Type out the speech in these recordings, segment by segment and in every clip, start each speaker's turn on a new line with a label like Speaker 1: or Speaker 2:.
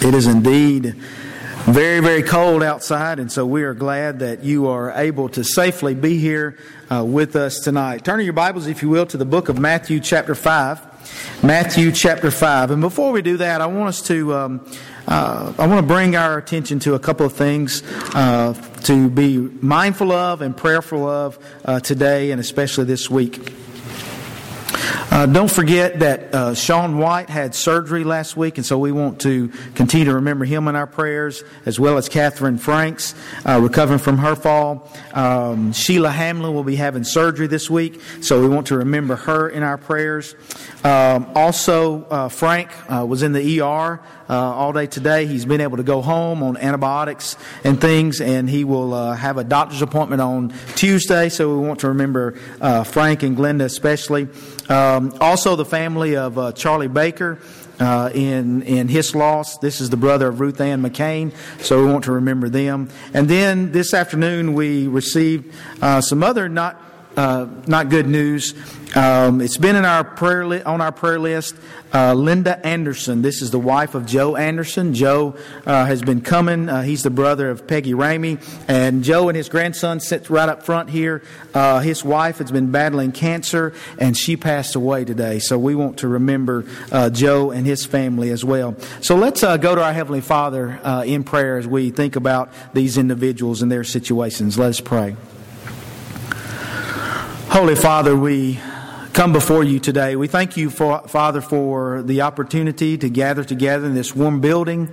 Speaker 1: It is indeed very, very cold outside, and so we are glad that you are able to safely be here uh, with us tonight. Turn your Bibles, if you will, to the book of Matthew, chapter 5. Matthew, chapter 5. And before we do that, I want us to. Um, uh, I want to bring our attention to a couple of things uh, to be mindful of and prayerful of uh, today and especially this week. Uh, don't forget that uh, Sean White had surgery last week, and so we want to continue to remember him in our prayers, as well as Catherine Franks uh, recovering from her fall. Um, Sheila Hamlin will be having surgery this week, so we want to remember her in our prayers. Um, also, uh, Frank uh, was in the ER uh, all day today. He's been able to go home on antibiotics and things, and he will uh, have a doctor's appointment on Tuesday. So we want to remember uh, Frank and Glenda especially. Um, also, the family of uh, Charlie Baker. Uh, in in his loss. This is the brother of Ruth Ann McCain, so we want to remember them. And then this afternoon we received uh, some other not uh, not good news. Um, it's been in our prayer li- on our prayer list. Uh, Linda Anderson. This is the wife of Joe Anderson. Joe uh, has been coming. Uh, he's the brother of Peggy Ramey, and Joe and his grandson sit right up front here. Uh, his wife has been battling cancer, and she passed away today. So we want to remember uh, Joe and his family as well. So let's go to our heavenly Father in prayer as we think about these individuals and their situations. Let us pray. Holy Father, we come before you today. We thank you, for, Father, for the opportunity to gather together in this warm building,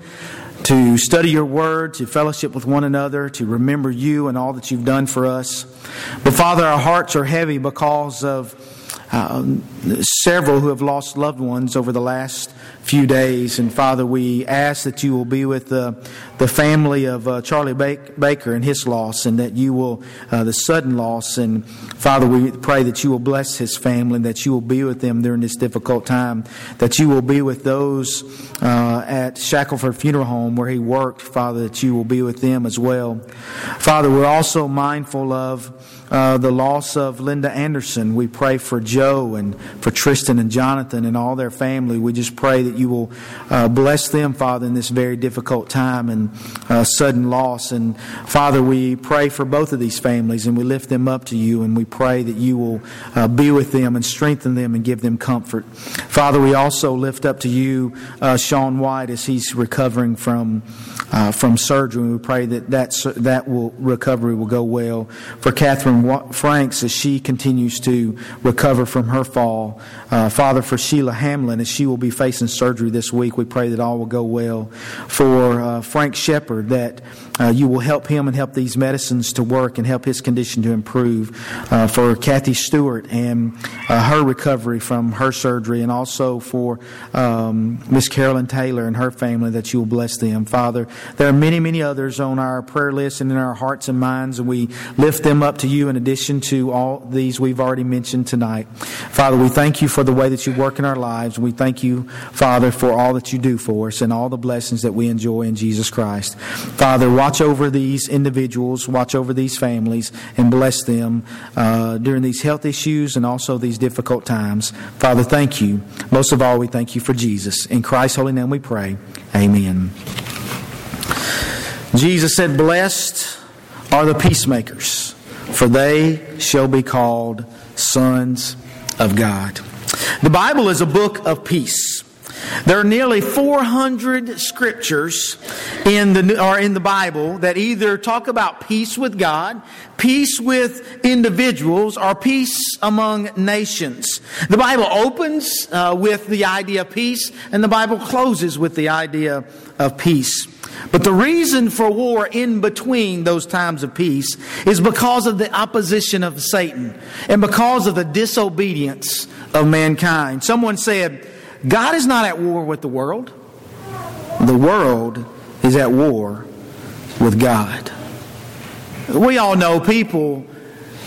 Speaker 1: to study your word, to fellowship with one another, to remember you and all that you've done for us. But, Father, our hearts are heavy because of uh, several who have lost loved ones over the last few days. And Father, we ask that you will be with the, the family of uh, Charlie Baker and his loss, and that you will, uh, the sudden loss. And Father, we pray that you will bless his family, and that you will be with them during this difficult time, that you will be with those uh, at Shackelford Funeral Home where he worked, Father, that you will be with them as well. Father, we're also mindful of uh, the loss of Linda Anderson. We pray for Joe and for Tristan and Jonathan and all their family. We just pray that you will uh, bless them, Father, in this very difficult time and uh, sudden loss. And Father, we pray for both of these families and we lift them up to you and we pray that you will uh, be with them and strengthen them and give them comfort. Father, we also lift up to you uh, Sean White as he's recovering from from surgery. We pray that that, that will, recovery will go well. For Catherine Franks as she continues to recover from her fall. Uh, Father, for Sheila Hamlin as she will be facing surgery this week, we pray that all will go well. For uh, Frank Shepard, that uh, you will help him and help these medicines to work and help his condition to improve. Uh, for Kathy Stewart and uh, her recovery from her surgery, and also for um, Miss Carolyn Taylor and her family, that you will bless them. Father, there are many, many others on our prayer list and in our hearts and minds, and we lift them up to you in addition to all these we've already mentioned tonight. Father, we thank you for the way that you work in our lives. We thank you, Father, for all that you do for us and all the blessings that we enjoy in Jesus Christ. Father, watch over these individuals, watch over these families, and bless them uh, during these health issues and also these difficult times. Father, thank you. Most of all, we thank you for Jesus. In Christ's holy name we pray. Amen. Jesus said, Blessed are the peacemakers, for they shall be called sons of God. The Bible is a book of peace. There are nearly 400 scriptures in the, or in the Bible that either talk about peace with God, peace with individuals, or peace among nations. The Bible opens uh, with the idea of peace, and the Bible closes with the idea of peace. But the reason for war in between those times of peace is because of the opposition of Satan and because of the disobedience of mankind. Someone said, God is not at war with the world. The world is at war with God. We all know people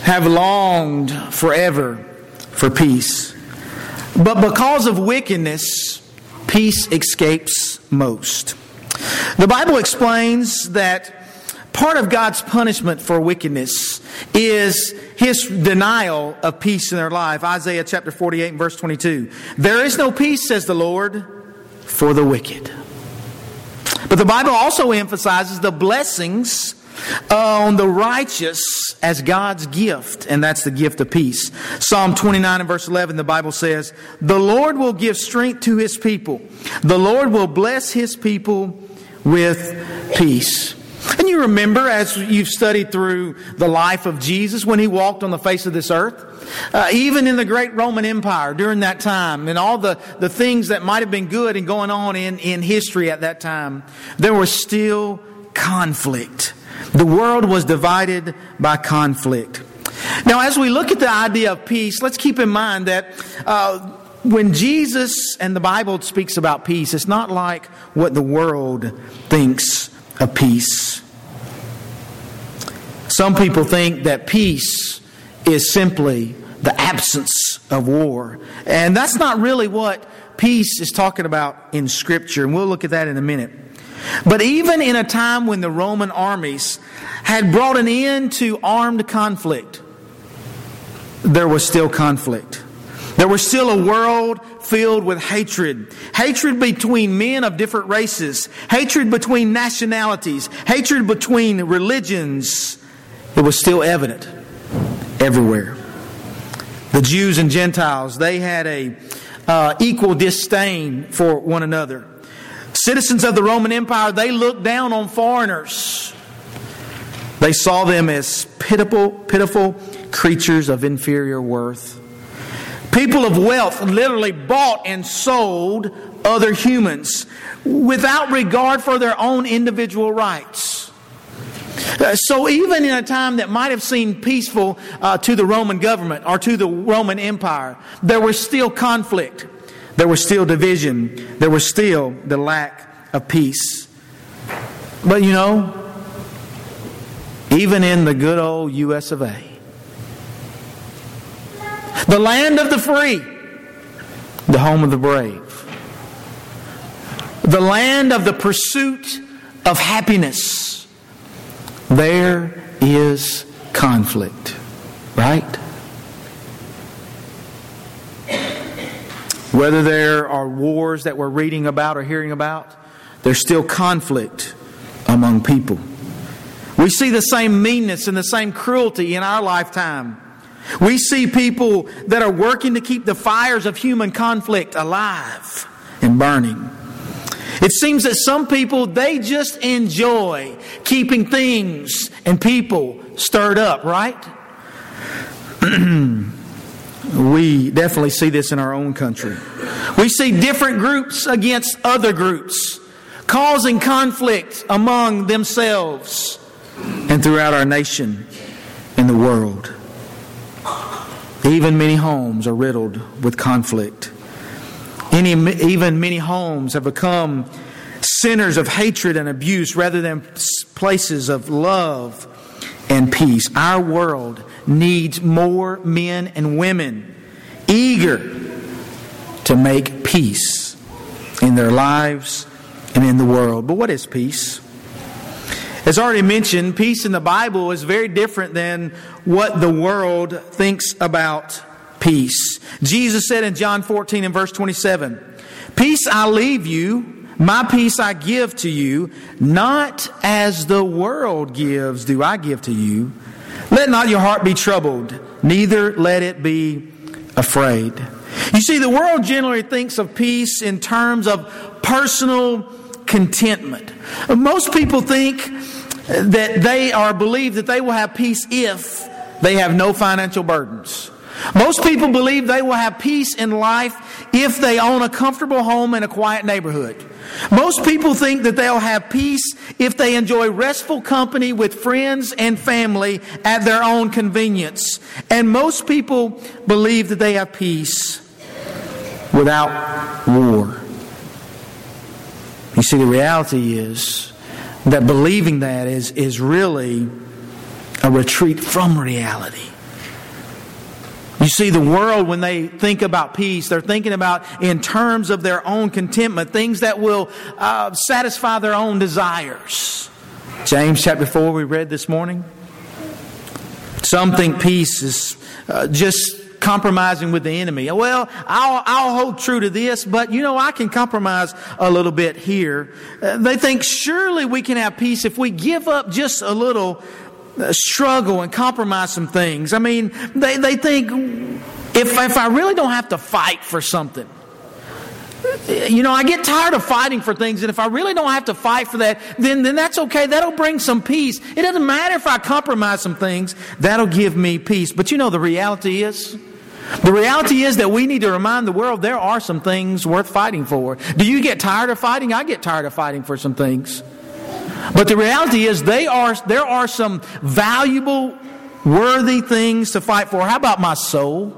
Speaker 1: have longed forever for peace. But because of wickedness, peace escapes most. The Bible explains that part of God's punishment for wickedness is his denial of peace in their life. Isaiah chapter 48 and verse 22. There is no peace, says the Lord, for the wicked. But the Bible also emphasizes the blessings on the righteous as God's gift, and that's the gift of peace. Psalm 29 and verse 11, the Bible says, The Lord will give strength to his people. The Lord will bless his people with peace. And you remember, as you've studied through the life of Jesus when he walked on the face of this earth, uh, even in the great Roman Empire during that time, and all the, the things that might have been good and going on in, in history at that time, there was still conflict. The world was divided by conflict. Now, as we look at the idea of peace, let's keep in mind that uh, when Jesus and the Bible speaks about peace, it's not like what the world thinks of peace. Some people think that peace is simply the absence of war. And that's not really what peace is talking about in Scripture. And we'll look at that in a minute. But even in a time when the Roman armies had brought an end to armed conflict, there was still conflict. There was still a world filled with hatred. Hatred between men of different races. Hatred between nationalities. Hatred between religions. It was still evident everywhere. The Jews and Gentiles, they had a uh, equal disdain for one another. Citizens of the Roman Empire, they looked down on foreigners. They saw them as pitiful, pitiful creatures of inferior worth. People of wealth literally bought and sold other humans without regard for their own individual rights. Uh, so, even in a time that might have seemed peaceful uh, to the Roman government or to the Roman Empire, there was still conflict. There was still division. There was still the lack of peace. But you know, even in the good old US of A, the land of the free, the home of the brave, the land of the pursuit of happiness. There is conflict, right? Whether there are wars that we're reading about or hearing about, there's still conflict among people. We see the same meanness and the same cruelty in our lifetime we see people that are working to keep the fires of human conflict alive and burning. It seems that some people, they just enjoy keeping things and people stirred up, right? we definitely see this in our own country. We see different groups against other groups, causing conflict among themselves and throughout our nation and the world. Even many homes are riddled with conflict. Any, even many homes have become centers of hatred and abuse rather than places of love and peace. Our world needs more men and women eager to make peace in their lives and in the world. But what is peace? As already mentioned, peace in the Bible is very different than what the world thinks about peace. Jesus said in John 14 and verse 27, Peace I leave you, my peace I give to you, not as the world gives do I give to you. Let not your heart be troubled, neither let it be afraid. You see, the world generally thinks of peace in terms of personal contentment. Most people think that they are believe that they will have peace if they have no financial burdens. Most people believe they will have peace in life if they own a comfortable home in a quiet neighborhood. Most people think that they'll have peace if they enjoy restful company with friends and family at their own convenience. And most people believe that they have peace without war. You see, the reality is that believing that is, is really a retreat from reality. You see, the world, when they think about peace, they're thinking about in terms of their own contentment, things that will uh, satisfy their own desires. James chapter 4, we read this morning. Some think peace is uh, just compromising with the enemy. Well, I'll, I'll hold true to this, but you know, I can compromise a little bit here. Uh, they think surely we can have peace if we give up just a little uh, struggle and compromise some things. I mean, they, they think if, if I really don't have to fight for something, you know, I get tired of fighting for things, and if I really don't have to fight for that, then, then that's okay. That'll bring some peace. It doesn't matter if I compromise some things, that'll give me peace. But you know, the reality is, the reality is that we need to remind the world there are some things worth fighting for. Do you get tired of fighting? I get tired of fighting for some things. But the reality is they are, there are some valuable, worthy things to fight for. How about my soul?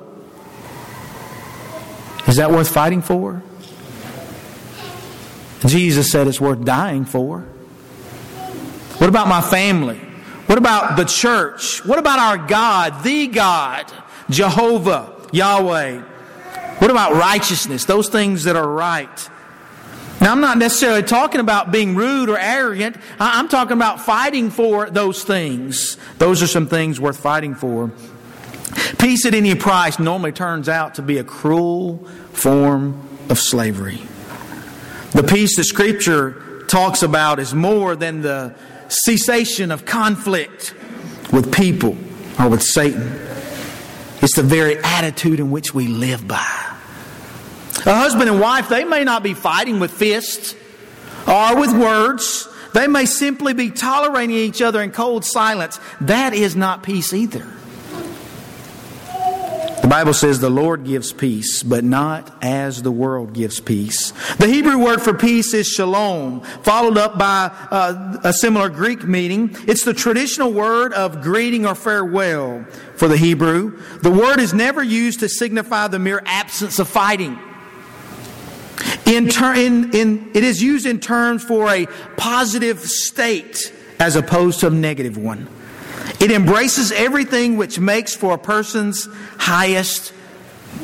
Speaker 1: Is that worth fighting for? Jesus said it's worth dying for. What about my family? What about the church? What about our God, the God, Jehovah, Yahweh? What about righteousness? Those things that are right. Now, I'm not necessarily talking about being rude or arrogant. I'm talking about fighting for those things. Those are some things worth fighting for. Peace at any price normally turns out to be a cruel form of slavery. The peace that Scripture talks about is more than the cessation of conflict with people or with Satan. It's the very attitude in which we live by. A husband and wife, they may not be fighting with fists or with words. They may simply be tolerating each other in cold silence. That is not peace either. Bible says the Lord gives peace, but not as the world gives peace. The Hebrew word for peace is shalom, followed up by uh, a similar Greek meaning. It's the traditional word of greeting or farewell for the Hebrew. The word is never used to signify the mere absence of fighting. In, ter- in, in, it is used in terms for a positive state as opposed to a negative one. It embraces everything which makes for a person's highest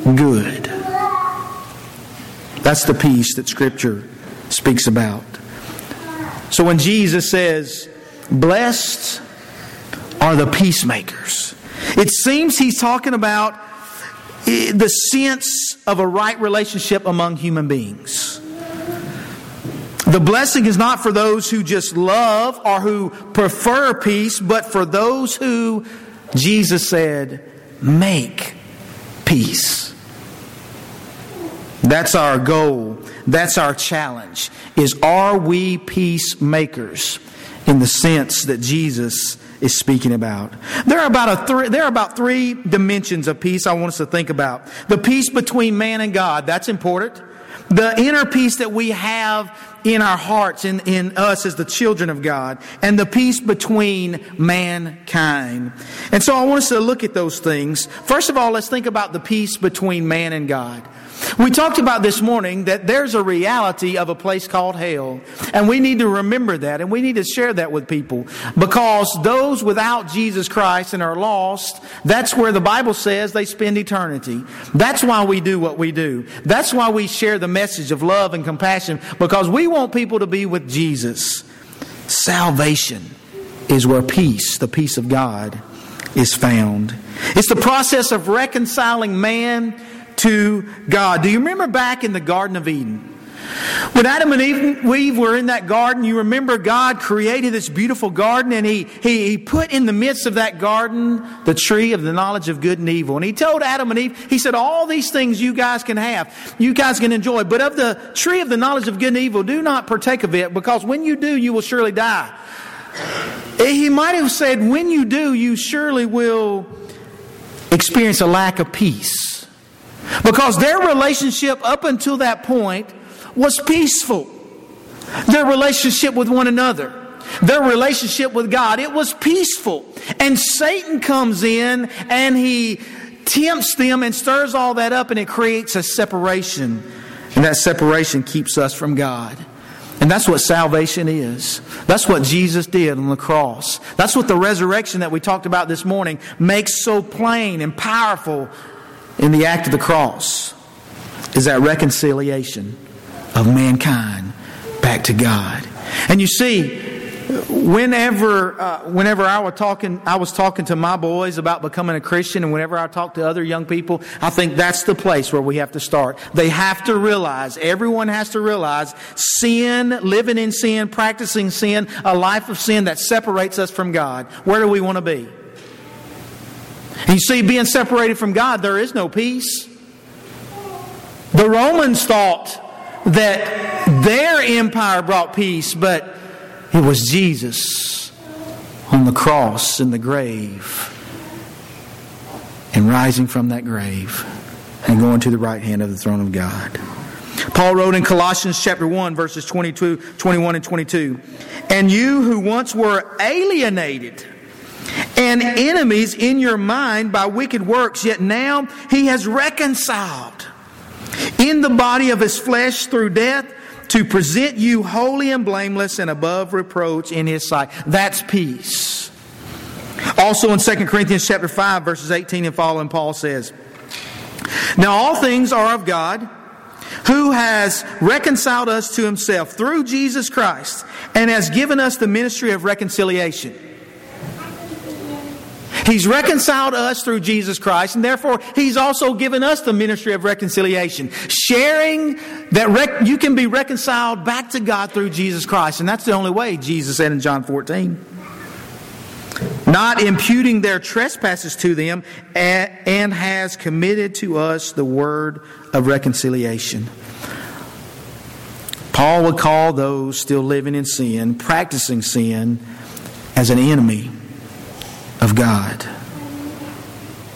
Speaker 1: good. That's the peace that Scripture speaks about. So when Jesus says, Blessed are the peacemakers, it seems he's talking about eh, the sense of a right relationship among human beings. The blessing is not for those who just love or who prefer peace, but for those who, Jesus said, make peace. That's our goal. That's our challenge. Is are we peacemakers in the sense that Jesus is speaking about? There are about a there are about three dimensions of peace I want us to think about. The peace between man and God, that's important. The inner peace that we have in our hearts, in, in us as the children of God, and the peace between mankind. And so I want us to look at those things. First of all, let's think about the peace between man and God. We talked about this morning that there's a reality of a place called hell. And we need to remember that and we need to share that with people because those without Jesus Christ and are lost, that's where the Bible says they spend eternity. That's why we do what we do. That's why we share the message of love and compassion because we want people to be with Jesus. Salvation is where peace, the peace of God, is found. It's the process of reconciling man to God. Do you remember back in the Garden of Eden? When Adam and Eve were in that garden, you remember God created this beautiful garden and he, he, he put in the midst of that garden the tree of the knowledge of good and evil. And He told Adam and Eve, He said, All these things you guys can have, you guys can enjoy, but of the tree of the knowledge of good and evil, do not partake of it because when you do, you will surely die. He might have said, When you do, you surely will experience a lack of peace. Because their relationship up until that point was peaceful. Their relationship with one another, their relationship with God, it was peaceful. And Satan comes in and he tempts them and stirs all that up and it creates a separation. And that separation keeps us from God. And that's what salvation is. That's what Jesus did on the cross. That's what the resurrection that we talked about this morning makes so plain and powerful in the act of the cross is that reconciliation of mankind back to God. And you see, whenever uh, whenever I was talking I was talking to my boys about becoming a Christian and whenever I talk to other young people I think that's the place where we have to start. They have to realize everyone has to realize sin living in sin practicing sin a life of sin that separates us from God. Where do we want to be you see being separated from God there is no peace the Romans thought that their empire brought peace but it was Jesus on the cross in the grave and rising from that grave and going to the right hand of the throne of God. Paul wrote in Colossians chapter 1 verses 22, 21 and 22, "And you who once were alienated and enemies in your mind by wicked works, yet now he has reconciled in the body of his flesh through death to present you holy and blameless and above reproach in his sight. That's peace. Also in 2 Corinthians chapter 5 verses 18 and following Paul says, Now all things are of God, who has reconciled us to himself through Jesus Christ and has given us the ministry of reconciliation. He's reconciled us through Jesus Christ, and therefore He's also given us the ministry of reconciliation. Sharing that rec- you can be reconciled back to God through Jesus Christ. And that's the only way, Jesus said in John 14. Not imputing their trespasses to them, and has committed to us the word of reconciliation. Paul would call those still living in sin, practicing sin, as an enemy of God.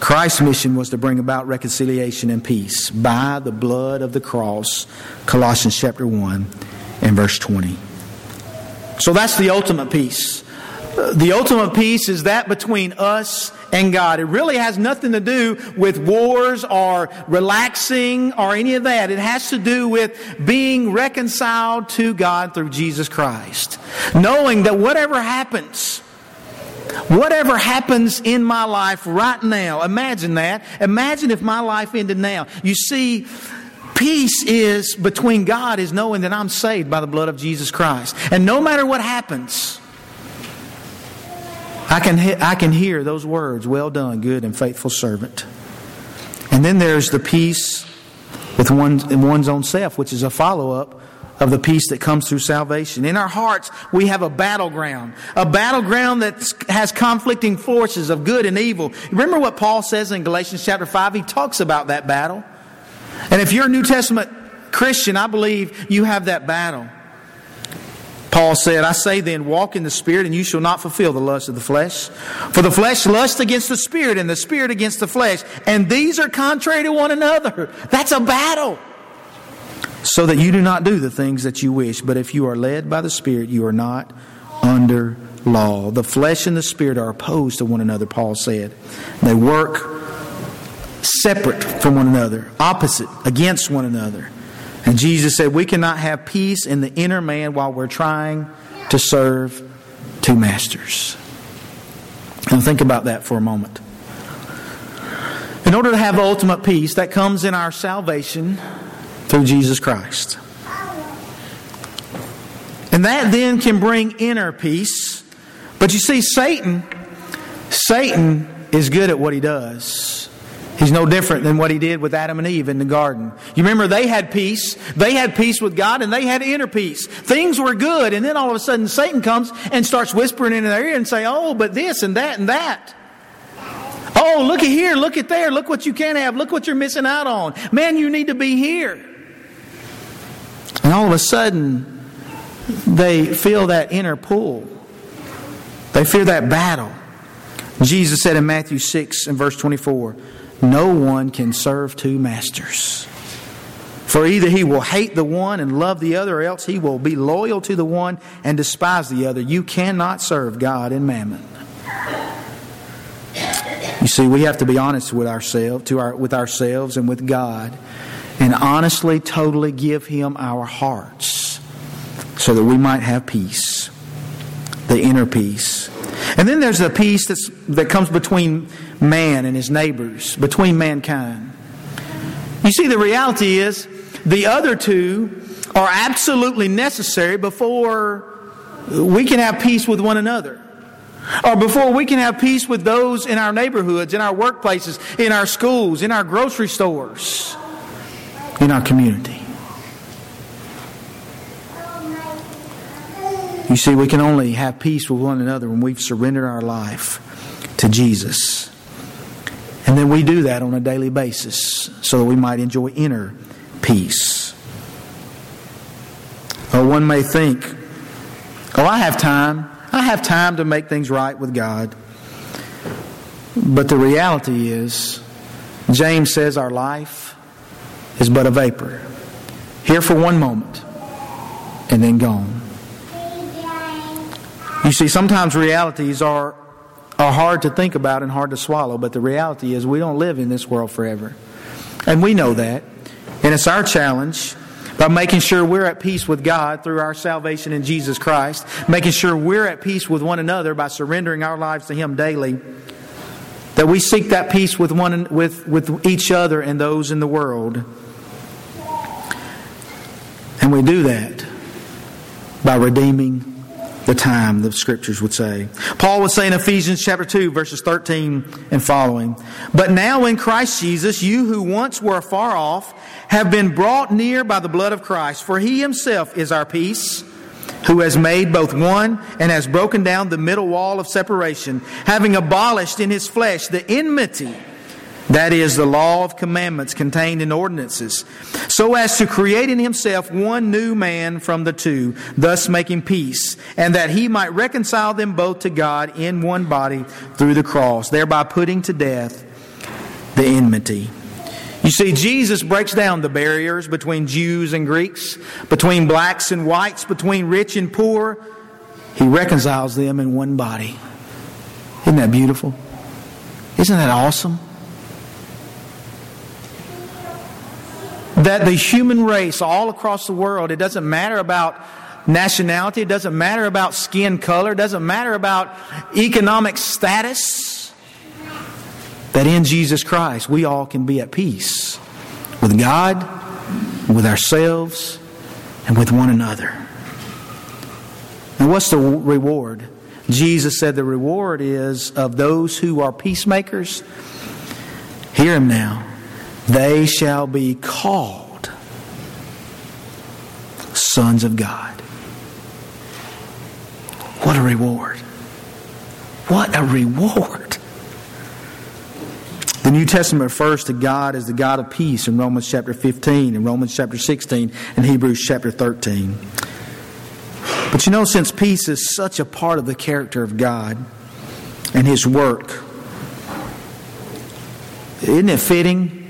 Speaker 1: Christ's mission was to bring about reconciliation and peace by the blood of the cross, Colossians chapter 1 and verse 20. So that's the ultimate peace. Uh, the ultimate peace is that between us and God. It really has nothing to do with wars or relaxing or any of that. It has to do with being reconciled to God through Jesus Christ. Knowing that whatever happens, Whatever happens in my life right now, imagine that. Imagine if my life ended now. You see, peace is between God is knowing that I'm saved by the blood of Jesus Christ. And no matter what happens, I can, I can hear those words, well done, good and faithful servant. And then there's the peace with one's, one's own self, which is a follow up of the peace that comes through salvation. In our hearts, we have a battleground, a battleground that has conflicting forces of good and evil. Remember what Paul says in Galatians chapter 5? He talks about that battle. And if you're a New Testament Christian, I believe you have that battle. Paul said, I say then, walk in the Spirit, and you shall not fulfill the lust of the flesh. For the flesh lusts against the Spirit, and the Spirit against the flesh. And these are contrary to one another. That's a battle so that you do not do the things that you wish. But if you are led by the Spirit, you are not under law. The flesh and the Spirit are opposed to one another, Paul said. They work separate from one another, opposite, against one another. And Jesus said, We cannot have peace in the inner man while we're trying to serve two masters. Now, think about that for a moment. In order to have ultimate peace that comes in our salvation, through Jesus Christ. And that then can bring inner peace. But you see, Satan, Satan is good at what he does. He's no different than what he did with Adam and Eve in the garden. You remember they had peace. They had peace with God and they had inner peace. Things were good. And then all of a sudden Satan comes and starts whispering in their ear and say, Oh, but this and that and that. Oh, look at here. Look at there. Look what you can't have. Look what you're missing out on. Man, you need to be here. And all of a sudden, they feel that inner pull. They fear that battle. Jesus said in Matthew 6 and verse 24, No one can serve two masters. For either he will hate the one and love the other, or else he will be loyal to the one and despise the other. You cannot serve God and mammon. You see, we have to be honest with ourselves, to our, with ourselves and with God and honestly, totally give Him our hearts so that we might have peace, the inner peace. And then there's the peace that's, that comes between man and his neighbors, between mankind. You see, the reality is the other two are absolutely necessary before we can have peace with one another. Or before we can have peace with those in our neighborhoods, in our workplaces, in our schools, in our grocery stores, in our community. You see, we can only have peace with one another when we've surrendered our life to Jesus. And then we do that on a daily basis so that we might enjoy inner peace. Or one may think, oh, I have time. I have time to make things right with God. But the reality is, James says our life is but a vapor. Here for one moment and then gone. You see, sometimes realities are, are hard to think about and hard to swallow, but the reality is we don't live in this world forever. And we know that. And it's our challenge by making sure we're at peace with God through our salvation in Jesus Christ, making sure we're at peace with one another by surrendering our lives to Him daily, that we seek that peace with, one, with, with each other and those in the world. We do that by redeeming the time, the scriptures would say. Paul would say in Ephesians chapter 2, verses 13 and following, But now in Christ Jesus, you who once were far off have been brought near by the blood of Christ, for he himself is our peace, who has made both one and has broken down the middle wall of separation, having abolished in his flesh the enmity that is the law of commandments contained in ordinances, so as to create in himself one new man from the two, thus making peace, and that he might reconcile them both to God in one body through the cross, thereby putting to death the enmity. You see, Jesus breaks down the barriers between Jews and Greeks, between blacks and whites, between rich and poor. He reconciles them in one body. Isn't that beautiful? Isn't that awesome? That the human race all across the world, it doesn't matter about nationality, it doesn't matter about skin color, it doesn't matter about economic status, that in Jesus Christ we all can be at peace with God, with ourselves, and with one another. And what's the reward? Jesus said the reward is of those who are peacemakers. Hear him now they shall be called sons of God. What a reward! What a reward! The New Testament refers to God as the God of peace in Romans chapter 15, in Romans chapter 16, and Hebrews chapter 13. But you know, since peace is such a part of the character of God and His work, isn't it fitting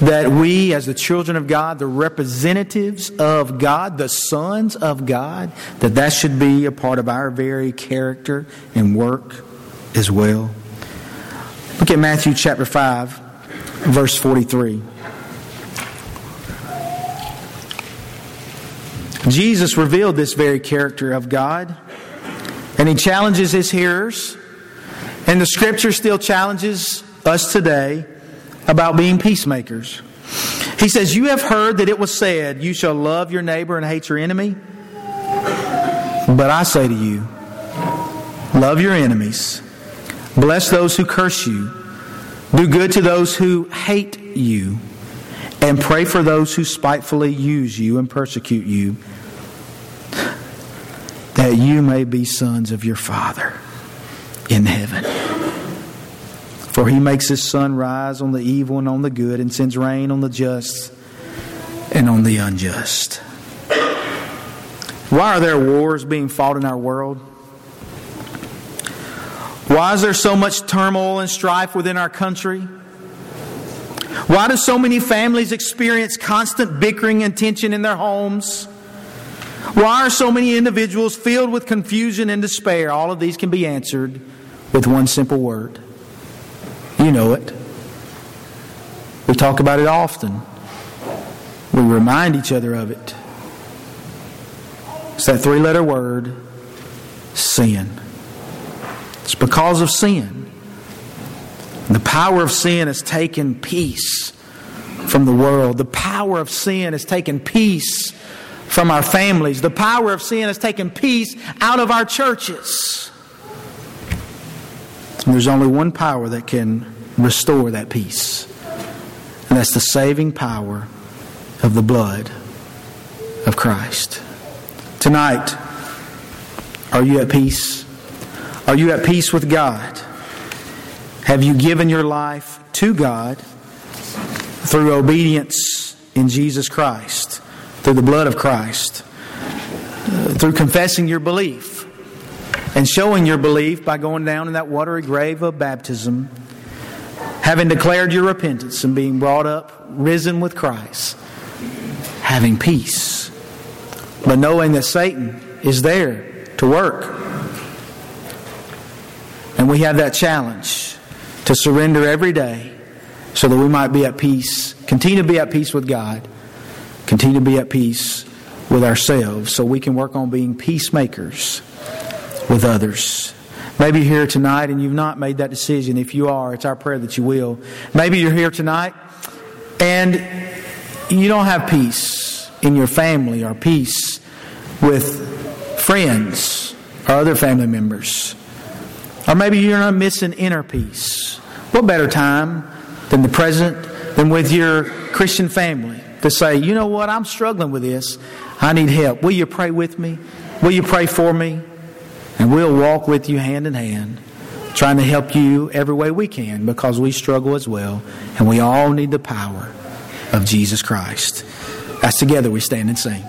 Speaker 1: that we, as the children of God, the representatives of God, the sons of God, that that should be a part of our very character and work as well. Look at Matthew chapter 5, verse 43. Jesus revealed this very character of God, and he challenges his hearers, and the scripture still challenges us today about being peacemakers. He says, You have heard that it was said, You shall love your neighbor and hate your enemy. But I say to you, love your enemies, bless those who curse you, do good to those who hate you, and pray for those who spitefully use you and persecute you, that you may be sons of your Father in heaven. For he makes his sun rise on the evil and on the good, and sends rain on the just and on the unjust. Why are there wars being fought in our world? Why is there so much turmoil and strife within our country? Why do so many families experience constant bickering and tension in their homes? Why are so many individuals filled with confusion and despair? All of these can be answered with one simple word you know it. We talk about it often. We remind each other of it. It's that three letter word sin. It's because of sin. The power of sin has taken peace from the world. The power of sin has taken peace from our families. The power of sin has taken peace out of our churches. And there's only one power that can restore that peace, and that's the saving power of the blood of Christ. Tonight, are you at peace? Are you at peace with God? Have you given your life to God through obedience in Jesus Christ, through the blood of Christ, through confessing your belief and showing your belief by going down in that watery grave of baptism, having declared your repentance and being brought up, risen with Christ, having peace, but knowing that Satan is there to work. And we have that challenge to surrender every day so that we might be at peace, continue to be at peace with God, continue to be at peace with ourselves, so we can work on being peacemakers with others. Maybe you're here tonight and you've not made that decision. If you are, it's our prayer that you will. Maybe you're here tonight and you don't have peace in your family or peace with friends or other family members. Or maybe you're missing inner peace. What better time than the present, than with your Christian family to say, you know what, I'm struggling with this. I need help. Will you pray with me? Will you pray for me? And we'll walk with you hand in hand, trying to help you every way we can because we struggle as well. And we all need the power of Jesus Christ. As together we stand and sing.